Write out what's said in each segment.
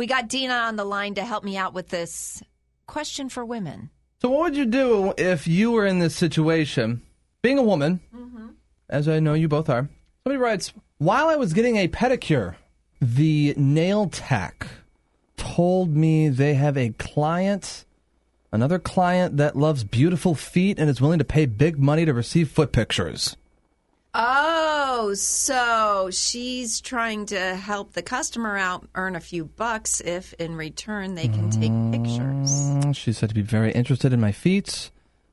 We got Dina on the line to help me out with this question for women. So, what would you do if you were in this situation? Being a woman, mm-hmm. as I know you both are, somebody writes, While I was getting a pedicure, the nail tech told me they have a client, another client that loves beautiful feet and is willing to pay big money to receive foot pictures. Oh, so she's trying to help the customer out earn a few bucks if in return they can take pictures. Mm, She said to be very interested in my feet.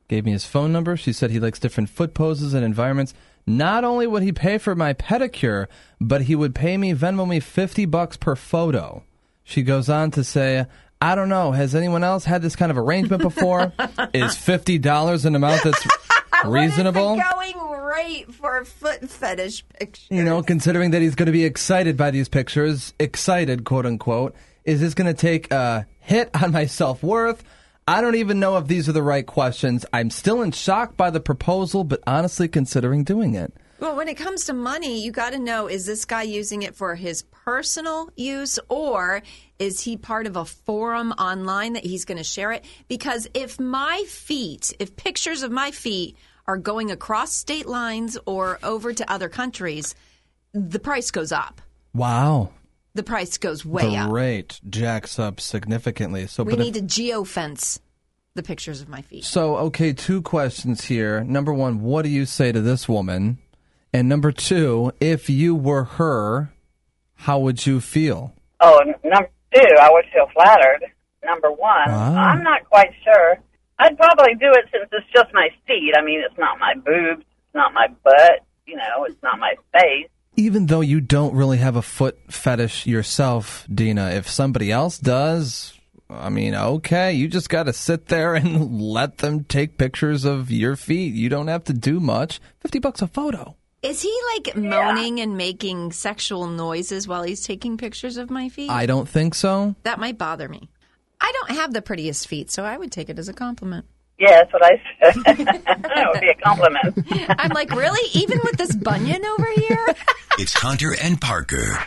Gave me his phone number. She said he likes different foot poses and environments. Not only would he pay for my pedicure, but he would pay me Venmo me fifty bucks per photo. She goes on to say, "I don't know. Has anyone else had this kind of arrangement before? Is fifty dollars an amount that's reasonable? What is the going rate for a foot fetish pictures? You know, considering that he's going to be excited by these pictures, excited, quote unquote, is this going to take a hit on my self worth? I don't even know if these are the right questions. I'm still in shock by the proposal, but honestly considering doing it. Well, when it comes to money, you got to know is this guy using it for his personal use or is he part of a forum online that he's going to share it? Because if my feet, if pictures of my feet are going across state lines or over to other countries, the price goes up. Wow. The price goes way the up. rate jacks up significantly. So, We need if, to geofence the pictures of my feet. so okay, two questions here. Number one, what do you say to this woman? And number two, if you were her, how would you feel? Oh, and number two, I would feel flattered. Number one, Wow. I'm not quite sure. I'd probably do it since it's just my feet. I mean, it's not my boobs, it's not my butt, you know, it's not my face. even though you don't really have a foot fetish yourself, Dina, if somebody else does, I mean, okay, you just got to sit there and let them take pictures of your feet. You don't have to do much. 50 bucks a photo. Is he like moaning and making sexual noises while he's taking pictures of my feet? I don't think so. That might bother me. I don't have the prettiest feet, so I would take it as a compliment. Yeah, that's what I said. that would be a compliment. I'm like, really? Even with this bunion over here? It's Hunter and Parker.